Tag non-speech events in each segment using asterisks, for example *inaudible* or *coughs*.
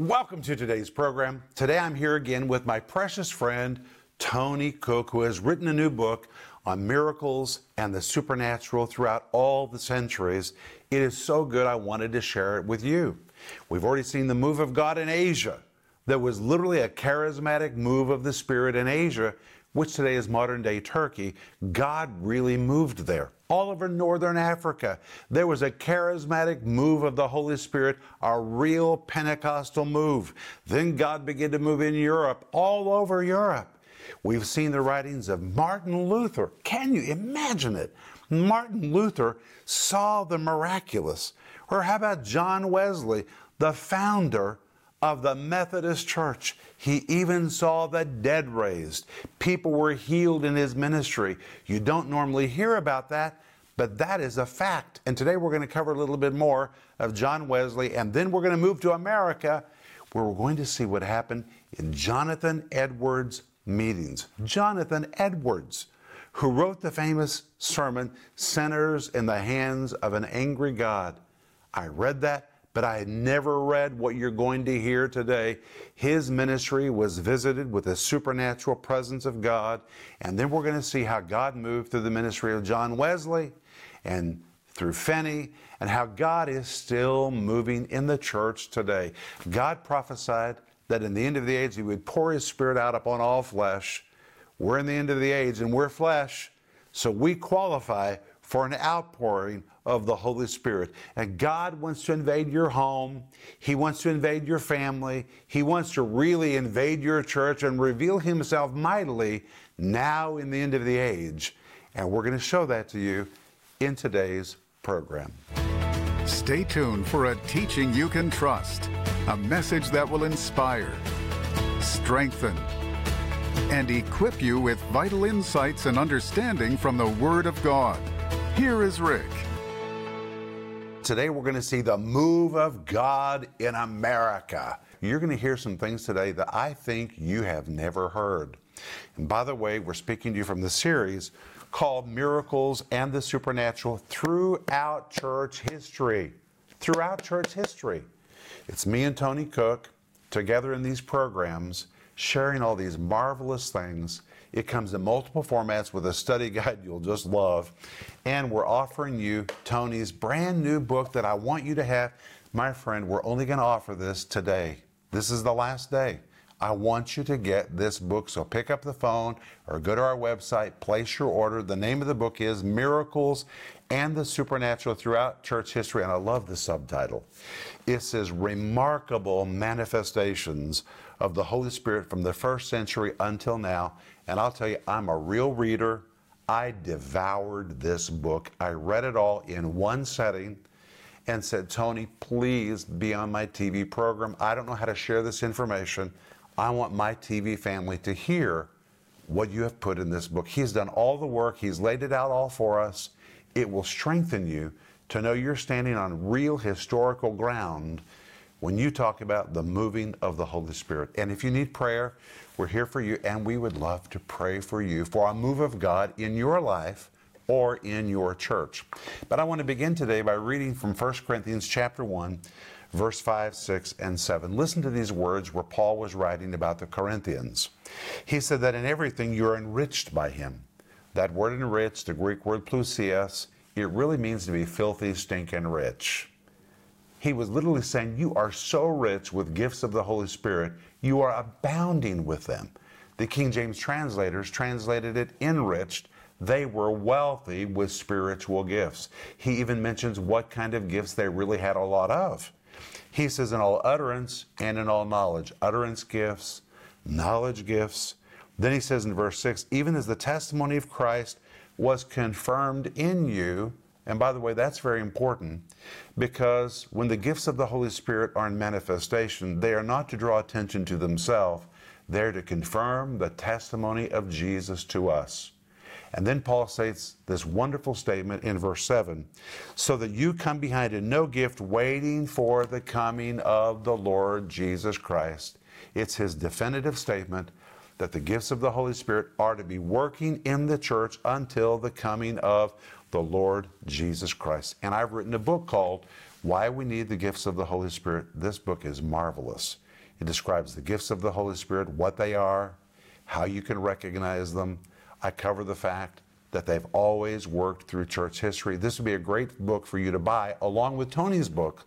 Welcome to today's program. Today I'm here again with my precious friend, Tony Cook, who has written a new book on miracles and the supernatural throughout all the centuries. It is so good, I wanted to share it with you. We've already seen the move of God in Asia. There was literally a charismatic move of the Spirit in Asia, which today is modern day Turkey. God really moved there. All over northern Africa, there was a charismatic move of the Holy Spirit, a real Pentecostal move. Then God began to move in Europe, all over Europe. We've seen the writings of Martin Luther. Can you imagine it? Martin Luther saw the miraculous. Or how about John Wesley, the founder of the Methodist Church? He even saw the dead raised. People were healed in his ministry. You don't normally hear about that, but that is a fact. And today we're going to cover a little bit more of John Wesley, and then we're going to move to America, where we're going to see what happened in Jonathan Edwards' meetings. Jonathan Edwards, who wrote the famous sermon, Sinners in the Hands of an Angry God. I read that, but I had never read what you're going to hear today. His ministry was visited with the supernatural presence of God. And then we're going to see how God moved through the ministry of John Wesley and through Finney, and how God is still moving in the church today. God prophesied that in the end of the age, He would pour His Spirit out upon all flesh. We're in the end of the age and we're flesh, so we qualify for an outpouring of the Holy Spirit. And God wants to invade your home. He wants to invade your family. He wants to really invade your church and reveal Himself mightily now in the end of the age. And we're going to show that to you in today's program. Stay tuned for a teaching you can trust, a message that will inspire, strengthen, and equip you with vital insights and understanding from the Word of God. Here is Rick. Today we're going to see the move of God in America. You're going to hear some things today that I think you have never heard. And by the way, we're speaking to you from the series called Miracles and the Supernatural throughout church history. Throughout church history. It's me and Tony Cook together in these programs sharing all these marvelous things. It comes in multiple formats with a study *laughs* guide you'll just love. And we're offering you Tony's brand new book that I want you to have. My friend, we're only going to offer this today. This is the last day. I want you to get this book. So pick up the phone or go to our website, place your order. The name of the book is Miracles and the Supernatural Throughout Church History. And I love the subtitle. It says Remarkable Manifestations of the Holy Spirit from the first century until now. And I'll tell you, I'm a real reader. I devoured this book. I read it all in one setting and said, Tony, please be on my TV program. I don't know how to share this information. I want my TV family to hear what you have put in this book. He's done all the work, He's laid it out all for us. It will strengthen you to know you're standing on real historical ground when you talk about the moving of the Holy Spirit. And if you need prayer, we're here for you, and we would love to pray for you for a move of God in your life or in your church. But I want to begin today by reading from 1 Corinthians chapter 1 verse 5, 6, and 7. Listen to these words where Paul was writing about the Corinthians. He said that in everything you're enriched by him. That word enriched, the Greek word plusias, it really means to be filthy, stinking rich. He was literally saying, You are so rich with gifts of the Holy Spirit, you are abounding with them. The King James translators translated it enriched. They were wealthy with spiritual gifts. He even mentions what kind of gifts they really had a lot of. He says, in all utterance and in all knowledge, utterance gifts, knowledge gifts. Then he says in verse 6, even as the testimony of Christ was confirmed in you. And by the way, that's very important because when the gifts of the Holy Spirit are in manifestation, they are not to draw attention to themselves, they're to confirm the testimony of Jesus to us. And then Paul states this wonderful statement in verse 7 so that you come behind in no gift waiting for the coming of the Lord Jesus Christ. It's his definitive statement that the gifts of the Holy Spirit are to be working in the church until the coming of the Lord Jesus Christ. And I've written a book called Why We Need the Gifts of the Holy Spirit. This book is marvelous. It describes the gifts of the Holy Spirit, what they are, how you can recognize them. I cover the fact that they've always worked through church history. This would be a great book for you to buy, along with Tony's book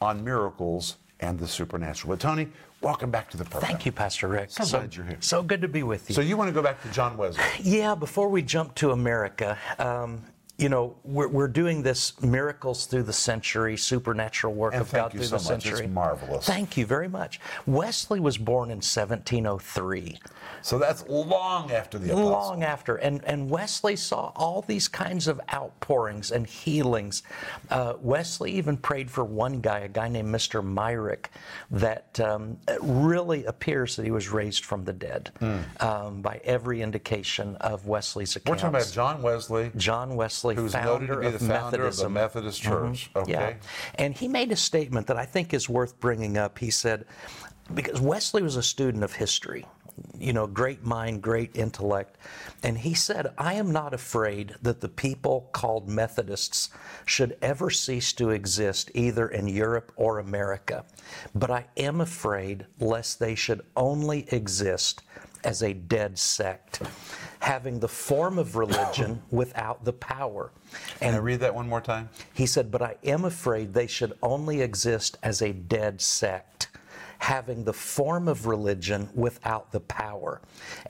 on miracles and the supernatural. But Tony, welcome back to the program. Thank you, Pastor Rick. So glad you're here. So good to be with you. So you want to go back to John Wesley? yeah, before we jump to America, um, you know, we're, we're doing this miracles through the century, supernatural work And of God through so the much. It's century. marvelous. Thank you very much. Wesley was born in 1703. So that's long after the apostle. long after. And, and Wesley saw all these kinds of outpourings and healings. Uh, Wesley even prayed for one guy, a guy named Mr. Meyrick, that um, really appears that he was raised from the dead um, by every indication of Wesley's Hmm. We're talking about John Wesley, John Wesley, who's founder noted to be the founder Methodism. of the Methodist mm-hmm. Church. Okay. Yeah. And he made a statement that I think is worth bringing up. He said, because Wesley was a student of history, you know, great mind, great intellect. And he said, I am not afraid that the people called Methodists should ever cease to exist either in Europe or America. But I am afraid lest they should only exist as a dead sect, having the form of religion *coughs* without the power. Can I read that one more time? He said, But I am afraid they should only exist as a dead sect, having the form of religion without the power.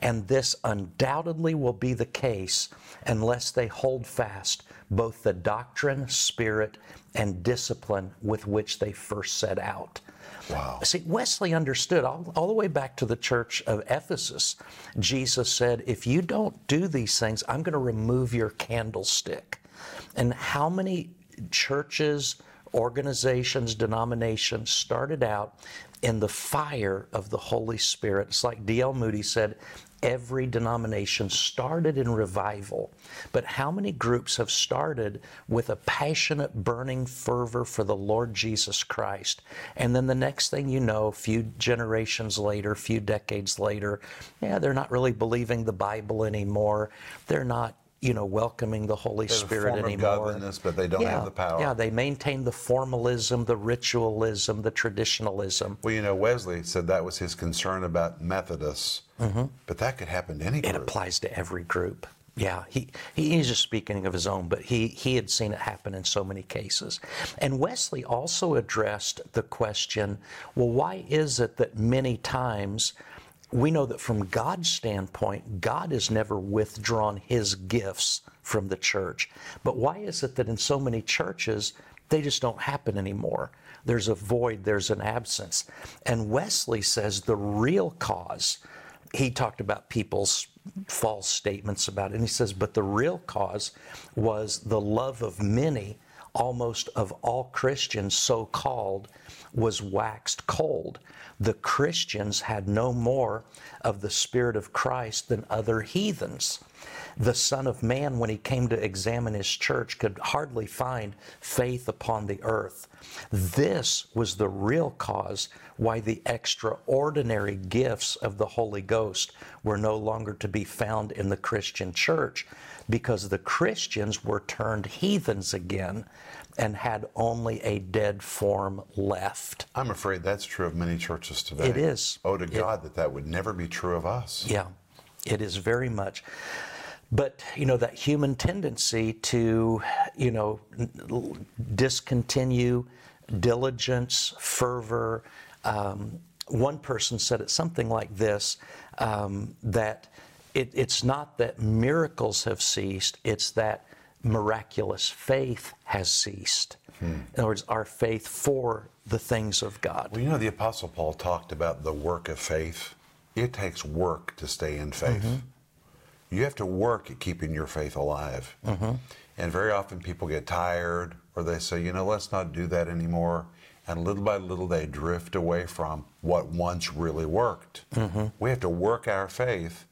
And this undoubtedly will be the case unless they hold fast both the doctrine, spirit, and discipline with which they first set out. Wow. See, Wesley understood all, all the way back to the church of Ephesus. Jesus said, If you don't do these things, I'm going to remove your candlestick. And how many churches, organizations, denominations started out in the fire of the Holy Spirit? It's like D.L. Moody said, every denomination started in revival. But how many groups have started with a passionate, burning fervor for the Lord Jesus Christ? And then the next thing you know, a few generations later, a few decades later, yeah, they're not really believing the Bible anymore. They're not. You know, welcoming the Holy There's a Spirit form of anymore. godliness, but they don't yeah, have the power. Yeah, they maintain the formalism, the ritualism, the traditionalism. Well, you know, Wesley said that was his concern about Methodists, Mm-hmm. but that could happen to any It applies to every group. Yeah, he, he he's just speaking of his own, but he, he had seen it happen in so many cases. And Wesley also addressed the question well, why is it that many times we know that from God's standpoint, God has never withdrawn his gifts from the church. But why is it that in so many churches, they just don't happen anymore? There's a void, there's an absence. And Wesley says the real cause he talked about people's false statements about it. And he says, but the real cause was the love of many, almost of all Christians, so called, was waxed cold. The Christians had no more of the Spirit of Christ than other heathens. The Son of Man, when he came to examine his church, could hardly find faith upon the earth. This was the real cause why the extraordinary gifts of the Holy Ghost were no longer to be found in the Christian church because the Christians were turned heathens again and had only a dead form left. I'm afraid that's true of many churches today. It is. Oh, to It- God, that that would never be true of us. Yeah, it is very much. But, you know, that human tendency to, you know, discontinue diligence, fervor. Um, one person said it something like this um, that it, it's not that miracles have ceased, it's that miraculous faith has ceased. In other words, our faith for the things of God. Well, you know, the Apostle Paul talked about the work of faith. It takes work to stay in faith. Mm-hmm. You have to work at keeping your faith alive. Mm-hmm. And very often people get tired or they say, you know, let's not do that anymore. And little by little they drift away from what once really worked. Mm-hmm. We have to work our faith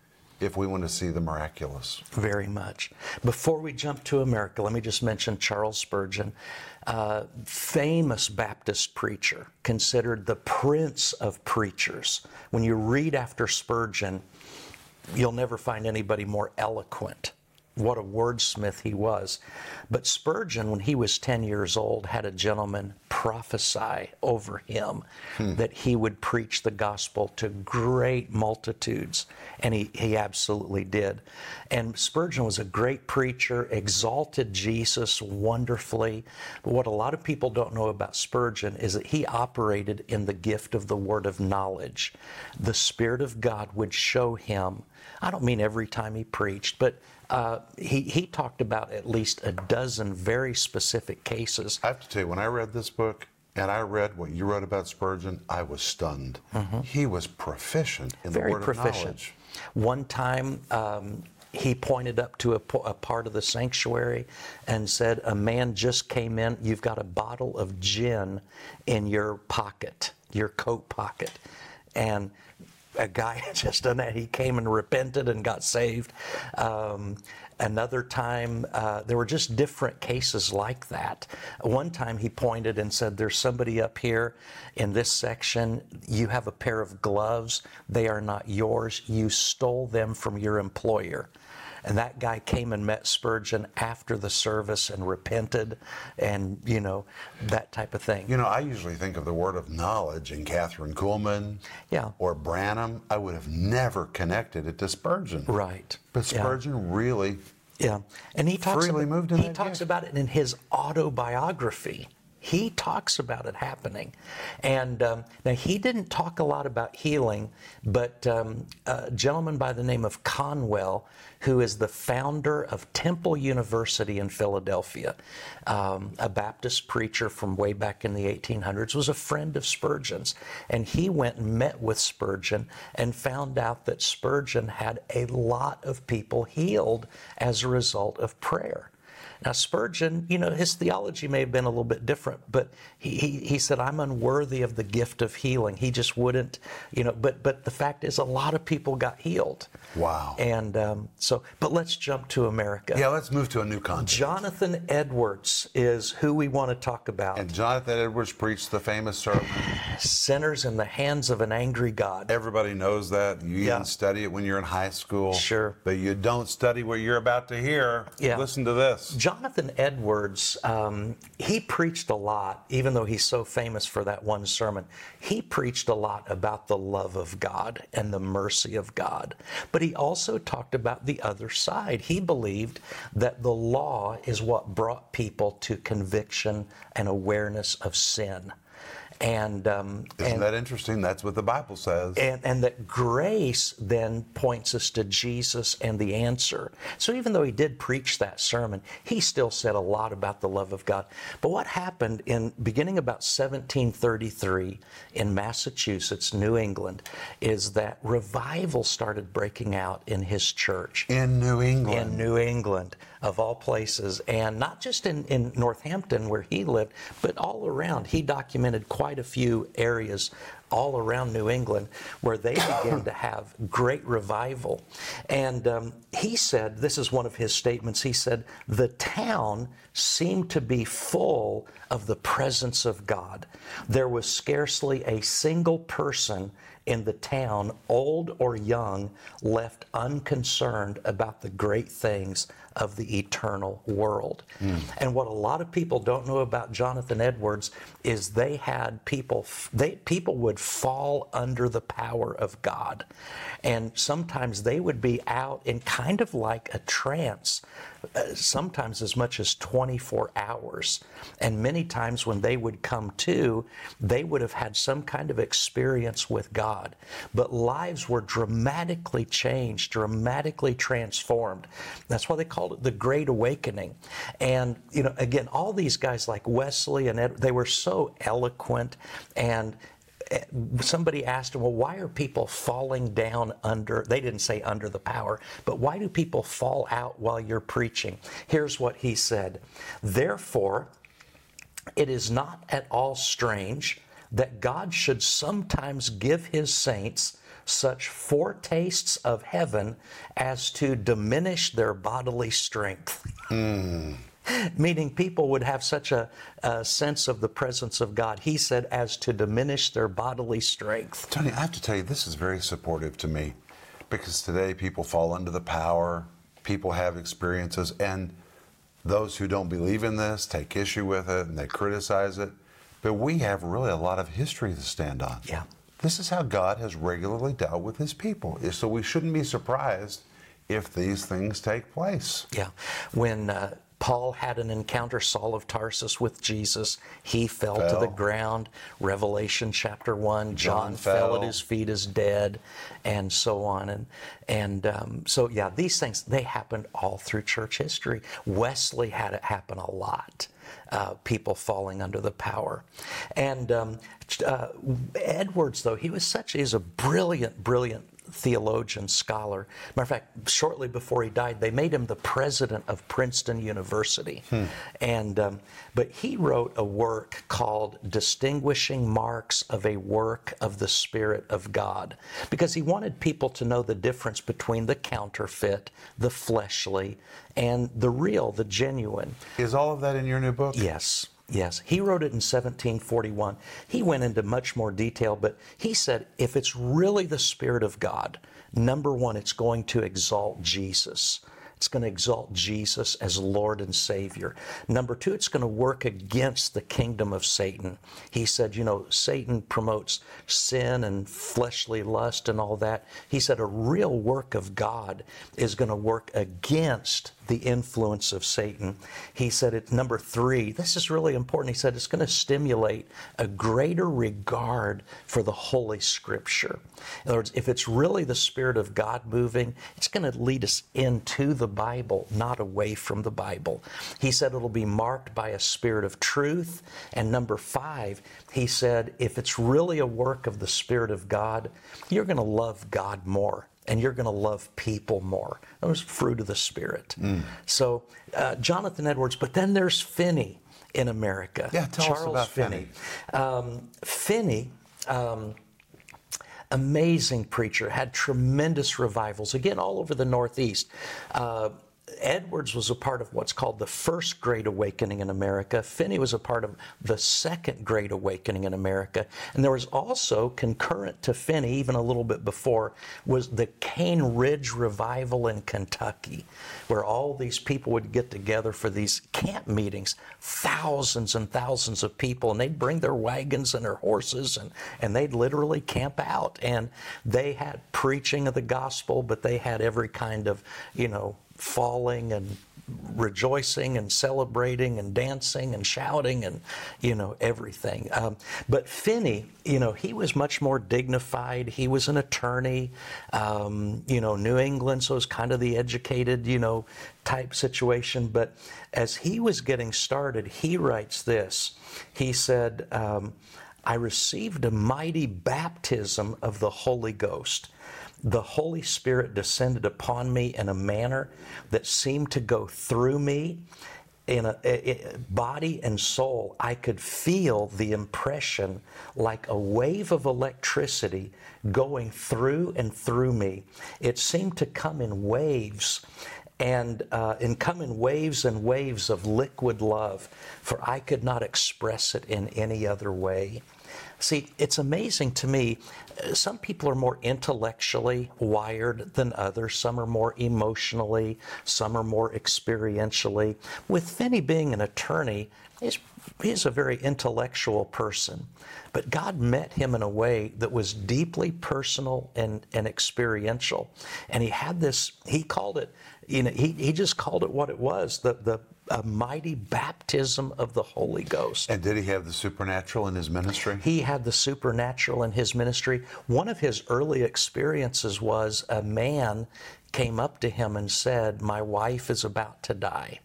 if we want to see the miraculous. Very much. Before we jump to America, let me just mention Charles Spurgeon, uh, famous Baptist preacher, considered the prince of preachers. When you read after Spurgeon, you'll never find anybody more eloquent what a wordsmith he was. But Spurgeon, when he was 10 years old, had a gentleman prophesy over him hmm. that he would preach the gospel to great multitudes. And he, he absolutely did. And Spurgeon was a great preacher, exalted Jesus wonderfully. But what a lot of people don't know about Spurgeon is that he operated in the gift of the word of knowledge. The Spirit of God would show him. I don't mean every time he preached, but uh, he, he talked about at least a dozen very specific cases. I have to tell you, when I read this book and I read what you wrote about Spurgeon, I was stunned. He was proficient in Mm-hmm. very the word proficient. of knowledge. One time, um, he pointed up to a, a part of the sanctuary and said, A man just came in. You've got a bottle of gin in your pocket, your coat pocket. And a guy had *laughs* just done that. He came and repented and got saved. Um, another time, uh, there were just different cases like that. One time he pointed and said, There's somebody up here in this section. You have a pair of gloves. They are not yours. You stole them from your employer. And that guy came and met Spurgeon after the service and repented and, you know, that type of thing. You know, I usually think of the word of knowledge in Kathryn Kuhlman Yeah. or Branham. I would have never connected it to Spurgeon. Right. But Yeah. Spurgeon really, Yeah, and he talks Freely about, moved in he talks about it in his autobiography. He talks about it happening, and um, now he didn't talk a lot about healing, but um, a gentleman by the name of Conwell, who is the founder of Temple University in Philadelphia, um, a Baptist preacher from way back in the 1800s, was a friend of Spurgeon's, and he went and met with Spurgeon and found out that Spurgeon had a lot of people healed as a result of prayer. Now, Spurgeon, you know, his theology may have been a little bit different, but he, he, he said, I'm unworthy of the gift of healing. He just wouldn't, you know, but, but the fact is, a lot of people got healed. Wow. And um, so, but let's jump to America. yeah, let's move to a new concept. Jonathan Edwards is who we want to talk about. And Jonathan Edwards preached the famous sermon. Sinners in the hands of an angry God. Everybody knows that. You Yeah. even study it when you're in high school. Sure. But you don't study what you're about to hear. Yeah. Listen to this. Jonathan Edwards, um, he preached a lot, even though he's so famous for that one sermon. He preached a lot about the love of God and the mercy of God. But he also talked about the other side. He believed that the law is what brought people to conviction and awareness of sin. And, um, Isn't and that interesting? That's what the Bible says. and, and that grace then points us to Jesus and the answer. So even though he did preach that sermon, he still said a lot about the love of God. But what happened in beginning about 1733 in Massachusetts, New England, is that revival started breaking out in his church in New England. in New England, of all places, and not just in, in Northampton where he lived, but all around. He documented quite a few areas all around New England where they *coughs* began to have great revival. And um, he said, this is one of his statements, he said, the town seemed to be full of the presence of God. There was scarcely a single person in the town, old or young, left unconcerned about the great things of the eternal world. Hmm. And what a lot of people don't know about Jonathan Edwards is they had people they people would fall under the power of God. And sometimes they would be out in kind of like a trance, sometimes as much as 24 hours. And many times when they would come to, they would have had some kind of experience with God. But lives were dramatically changed, dramatically transformed. That's why they called it the Great Awakening. And, you know, again, all these guys like Wesley and Ed, they were so eloquent and somebody asked him, well, why are people falling down under, they didn't say under the power, but why do people fall out while you're preaching? Here's what he said Therefore, it is not at all strange that God should sometimes give his saints such foretastes of heaven as to diminish their bodily strength. Hmm. *laughs* Meaning people would have such a, a sense of the presence of God, he said, as to diminish their bodily strength. Tony, I have to tell you, this is very supportive to me because today people fall under the power people have experiences, and those who don't believe in this take issue with it and they criticize it. But we have really a lot of history to stand on. Yeah. This is how God has regularly dealt with his people. So we shouldn't be surprised if these things take place. Yeah. When uh, Paul had an encounter, Saul of Tarsus, with Jesus, he fell, to the ground. Revelation chapter 1, John, John fell. fell. at his feet as dead, and so on. And, and um, so, yeah, these things, they happened all through church history. Wesley had it happen a lot. Uh, people falling under the power. And um, uh, Edwards, though, he was such, he's a brilliant, brilliant theologian, scholar. Matter of fact, shortly before he died, they made him the president of Princeton University. And um, but he wrote a work called "Distinguishing Marks of a Work of the Spirit of God," because he wanted people to know the difference between the counterfeit, the fleshly, and the real, the genuine. Is all of that in your new book? Yes, yes. He wrote it in 1741. He went into much more detail, but he said if it's really the Spirit of God, number one, it's going to exalt Jesus. It's going to exalt Jesus as Lord and Savior. Number two, it's going to work against the kingdom of Satan. He said, you know, Satan promotes sin and fleshly lust and all that. He said a real work of God is going to work against the influence of Satan. He said it number 3. This is really important. He said it's going to stimulate a greater regard for the holy scripture. In other words, if it's really the spirit of God moving, it's going to lead us into the Bible, not away from the Bible. He said it'll be marked by a spirit of truth. And number 5, he said if it's really a work of the spirit of God, you're going to love God more and you're going to love people more. That was fruit of the Spirit. So, uh, Jonathan Edwards, but then there's Finney in America. Yeah, tell us Charles about Finney. Um, Finney, um, amazing preacher, had tremendous revivals, again, all over the Northeast. Uh, Edwards was a part of what's called the first Great Awakening in America. Finney was a part of the second Great Awakening in America. And there was also, concurrent to Finney, even a little bit before, was the Cane Ridge Revival in Kentucky, where all these people would get together for these camp meetings, thousands and thousands of people, and they'd bring their wagons and their horses, and, and they'd literally camp out. And they had preaching of the gospel, but they had every kind of, you know, falling and rejoicing and celebrating and dancing and shouting and you know everything. Um, but finney you know he was much more dignified. He was an attorney um, you know new england so it was kind of the educated you know type situation. But as he was getting started he writes this. He said um, i received a mighty baptism of the holy ghost the Holy Spirit descended upon me in a manner that seemed to go through me in a, a- a- body and soul. I could feel the impression like a wave of electricity going through and through me. It seemed to come in waves and uh, and come in waves and waves of liquid love, for I could not express it in any other way. See, it's amazing to me. uh, Some people are more intellectually wired than others. Some are more emotionally. Some are more experientially. With Finney being an attorney, he's, he's a very intellectual person. But God met him in a way that was deeply personal and, and experiential. And he had this, he called it, you know, he, he just called it what it was the, the a mighty baptism of the Holy Ghost. And did he have the supernatural in his ministry? He had the supernatural in his ministry. One of his early experiences was a man came up to him and said, My wife is about to die.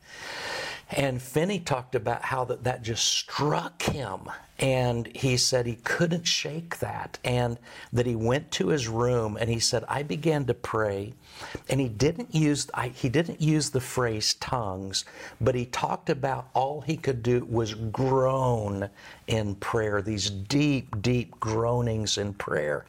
And Finney talked about how that, that just struck him. And he said he couldn't shake that. And that he went to his room and he said, I began to pray. And he didn't use I, he didn't use the phrase tongues, but he talked about all he could do was groan in prayer, these deep, deep groanings in prayer.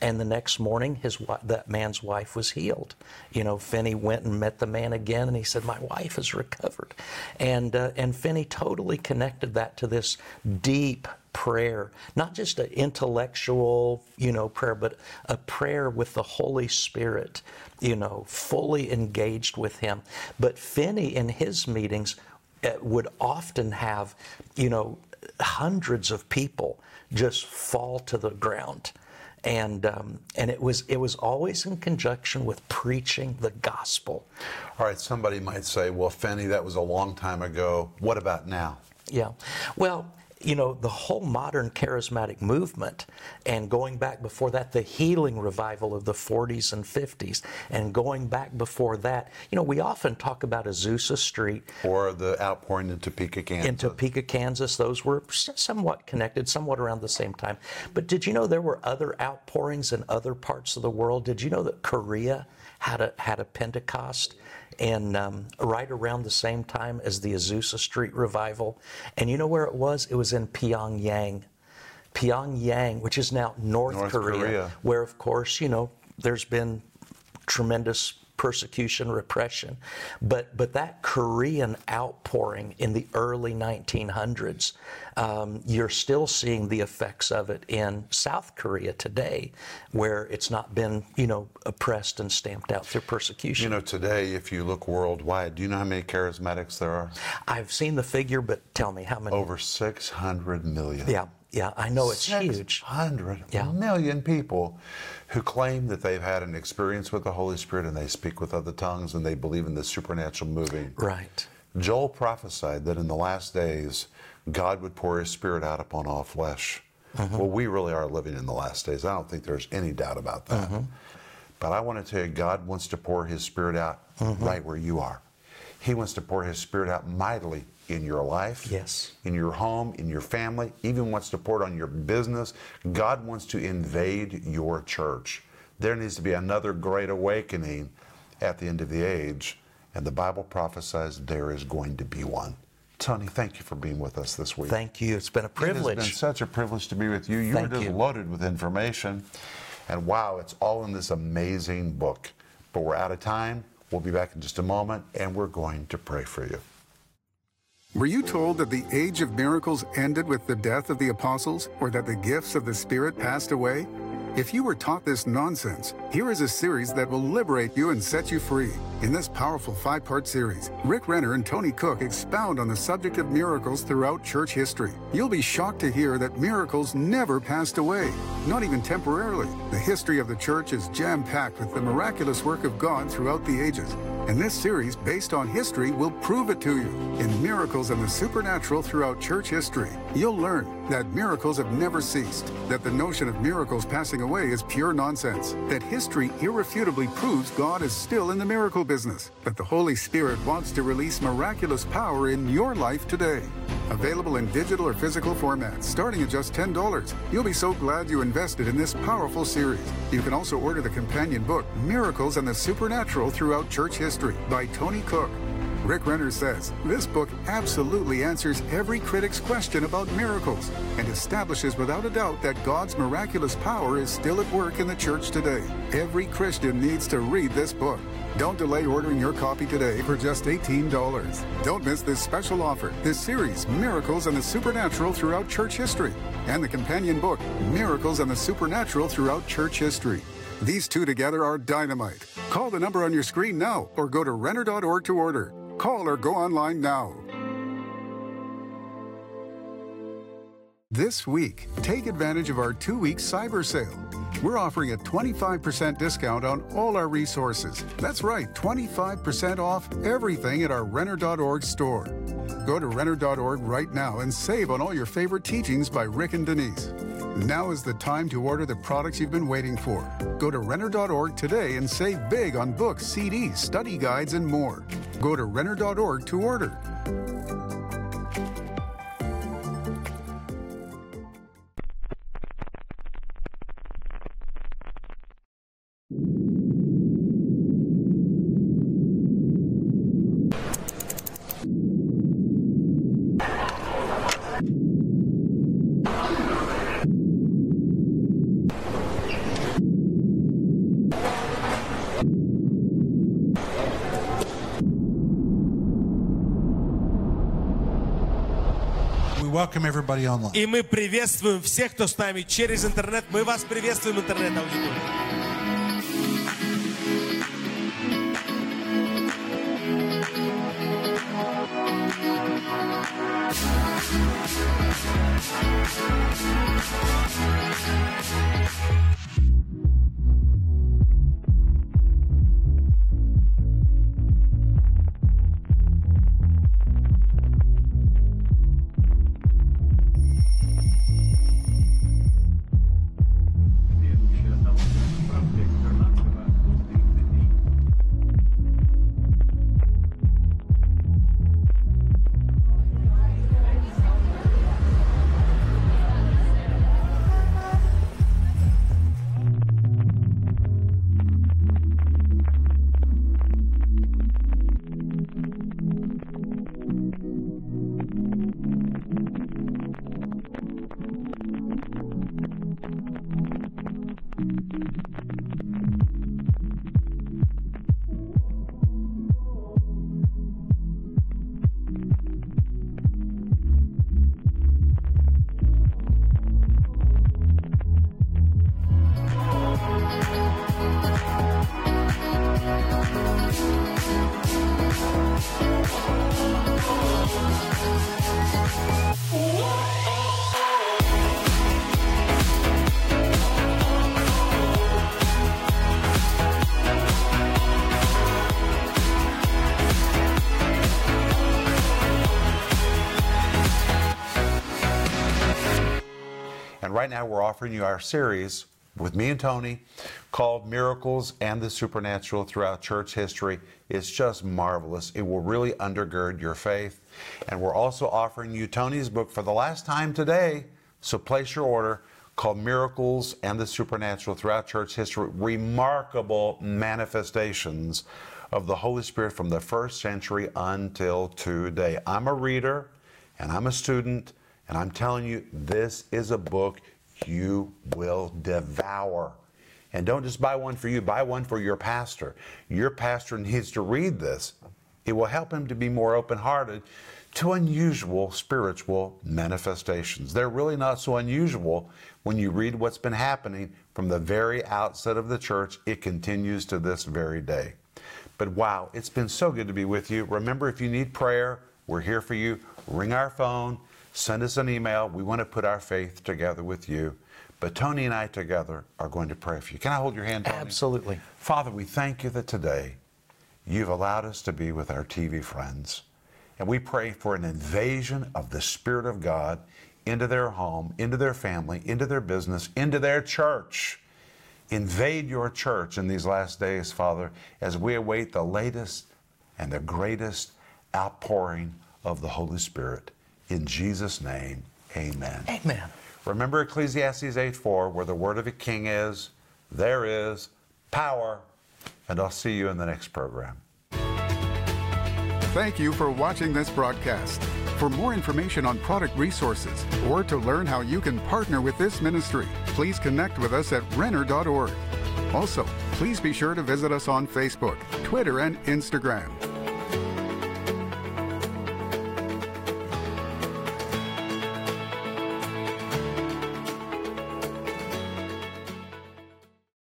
And the next morning, his that man's wife was healed. You know, Finney went and met the man again, and he said, "My wife has recovered." And uh, and Finney totally connected that to this deep prayer, not just an intellectual, you know, prayer, but a prayer with the Holy Spirit, you know, fully engaged with Him. But Finney in his meetings uh, would often have, you know, hundreds of people just fall to the ground and um, and it was it was always in conjunction with preaching the gospel. All right, somebody might say, "Well, Finney, that was a long time ago. What about now?" Yeah, well, you know, the whole modern charismatic movement, and going back before that, the healing revival of the 40s and 50s, and going back before that, you know, we often talk about Azusa Street. Or the outpouring in Topeka, Kansas. In Topeka, Kansas. Those were somewhat connected, somewhat around the same time. But did you know there were other outpourings in other parts of the world? Did you know that Korea had a, had a Pentecost? And um, right around the same time as the Azusa Street revival. And you know where it was? It was in Pyongyang. Pyongyang, which is now North, North Korea, Korea, where, of course, you know, there's been tremendous persecution, repression. But, but that Korean outpouring in the early 1900s, um, you're still seeing the effects of it in South Korea today, where it's not been, you know, oppressed and stamped out through persecution. You know, today, if you look worldwide, do you know how many charismatics there are? I've seen the figure, but tell me how many? Over 600 million. Yeah, yeah, I know it's huge. 600 Yeah. million people who claim that they've had an experience with the Holy Spirit and they speak with other tongues and they believe in the supernatural moving. Right. Joel prophesied that in the last days, God would pour his spirit out upon all flesh. Mm-hmm. Well, we really are living in the last days. I don't think there's any doubt about that. Mm-hmm. But I want to tell you, God wants to pour his spirit out Mm-hmm. right where you are. He wants to pour his spirit out mightily in your life, Yes. in your home, in your family, even wants to pour it on your business. God wants to invade your church. There needs to be another great awakening at the end of the age, and the Bible prophesies there is going to be one. Tony, thank you for being with us this week. Thank you. It's been a privilege. It has been such a privilege to be with you. You Thank were just you. loaded with information. And wow, it's all in this amazing book. But we're out of time. We'll be back in just a moment, and we're going to pray for you. Were you told that the age of miracles ended with the death of the apostles or that the gifts of the Spirit passed away? If you were taught this nonsense, here is a series that will liberate you and set you free. In this powerful five part series, Rick Renner and Tony Cook expound on the subject of miracles throughout church history. You'll be shocked to hear that miracles never passed away, not even temporarily. The history of the church is jam packed with the miraculous work of God throughout the ages. And this series, based on history, will prove it to you. In Miracles and the Supernatural throughout church history, you'll learn that miracles have never ceased, that the notion of miracles passing away is pure nonsense, that history irrefutably proves God is still in the miracle business, that the Holy Spirit wants to release miraculous power in your life today. Available in digital or physical formats, starting at just $10. You'll be so glad you invested in this powerful series. You can also order the companion book, Miracles and the Supernatural Throughout Church History by Tony Cook. Rick Renner says this book absolutely answers every critic's question about miracles and establishes without a doubt that God's miraculous power is still at work in the church today. Every Christian needs to read this book. Don't delay ordering your copy today for just $18. Don't miss this special offer, this series, Miracles and the Supernatural Throughout Church History, and the companion book, Miracles and the Supernatural Throughout Church History. These two together are dynamite. Call the number on your screen now or go to Renner.org to order. Call or go online now. This week, take advantage of our two week cyber sale. We're offering a 25% discount on all our resources. That's right, 25% off everything at our Renner.org store. Go to Renner.org right now and save on all your favorite teachings by Rick and Denise. Now is the time to order the products you've been waiting for. Go to Renner.org today and save big on books, CDs, study guides, and more. Go to Renner.org to order. И мы приветствуем всех, кто с нами через интернет. Мы вас приветствуем, интернет-аудитория. Right now we're offering you our series with me and Tony called Miracles and the Supernatural Throughout Church History. It's just marvelous. It will really undergird your faith. And we're also offering you Tony's book for the last time today. So place your order called Miracles and the Supernatural Throughout Church History Remarkable Manifestations of the Holy Spirit from the first century until today. I'm a reader and I'm a student. And I'm telling you, this is a book you will devour. And don't just buy one for you, buy one for your pastor. Your pastor needs to read this. It will help him to be more open hearted to unusual spiritual manifestations. They're really not so unusual when you read what's been happening from the very outset of the church. It continues to this very day. But wow, it's been so good to be with you. Remember, if you need prayer, we're here for you. Ring our phone send us an email. We want to put our faith together with you. But Tony and I together are going to pray for you. Can I hold your hand, Tony? Absolutely. Father, we thank you that today you've allowed us to be with our TV friends. And we pray for an invasion of the Spirit of God into their home, into their family, into their business, into their church. Invade your church in these last days, Father, as we await the latest and the greatest outpouring of the Holy Spirit. In Jesus' name, amen. Amen. Remember Ecclesiastes 8 4, where the word of a king is, there is power. And I'll see you in the next program. Thank you for watching this broadcast. For more information on product resources or to learn how you can partner with this ministry, please connect with us at Renner.org. Also, please be sure to visit us on Facebook, Twitter, and Instagram.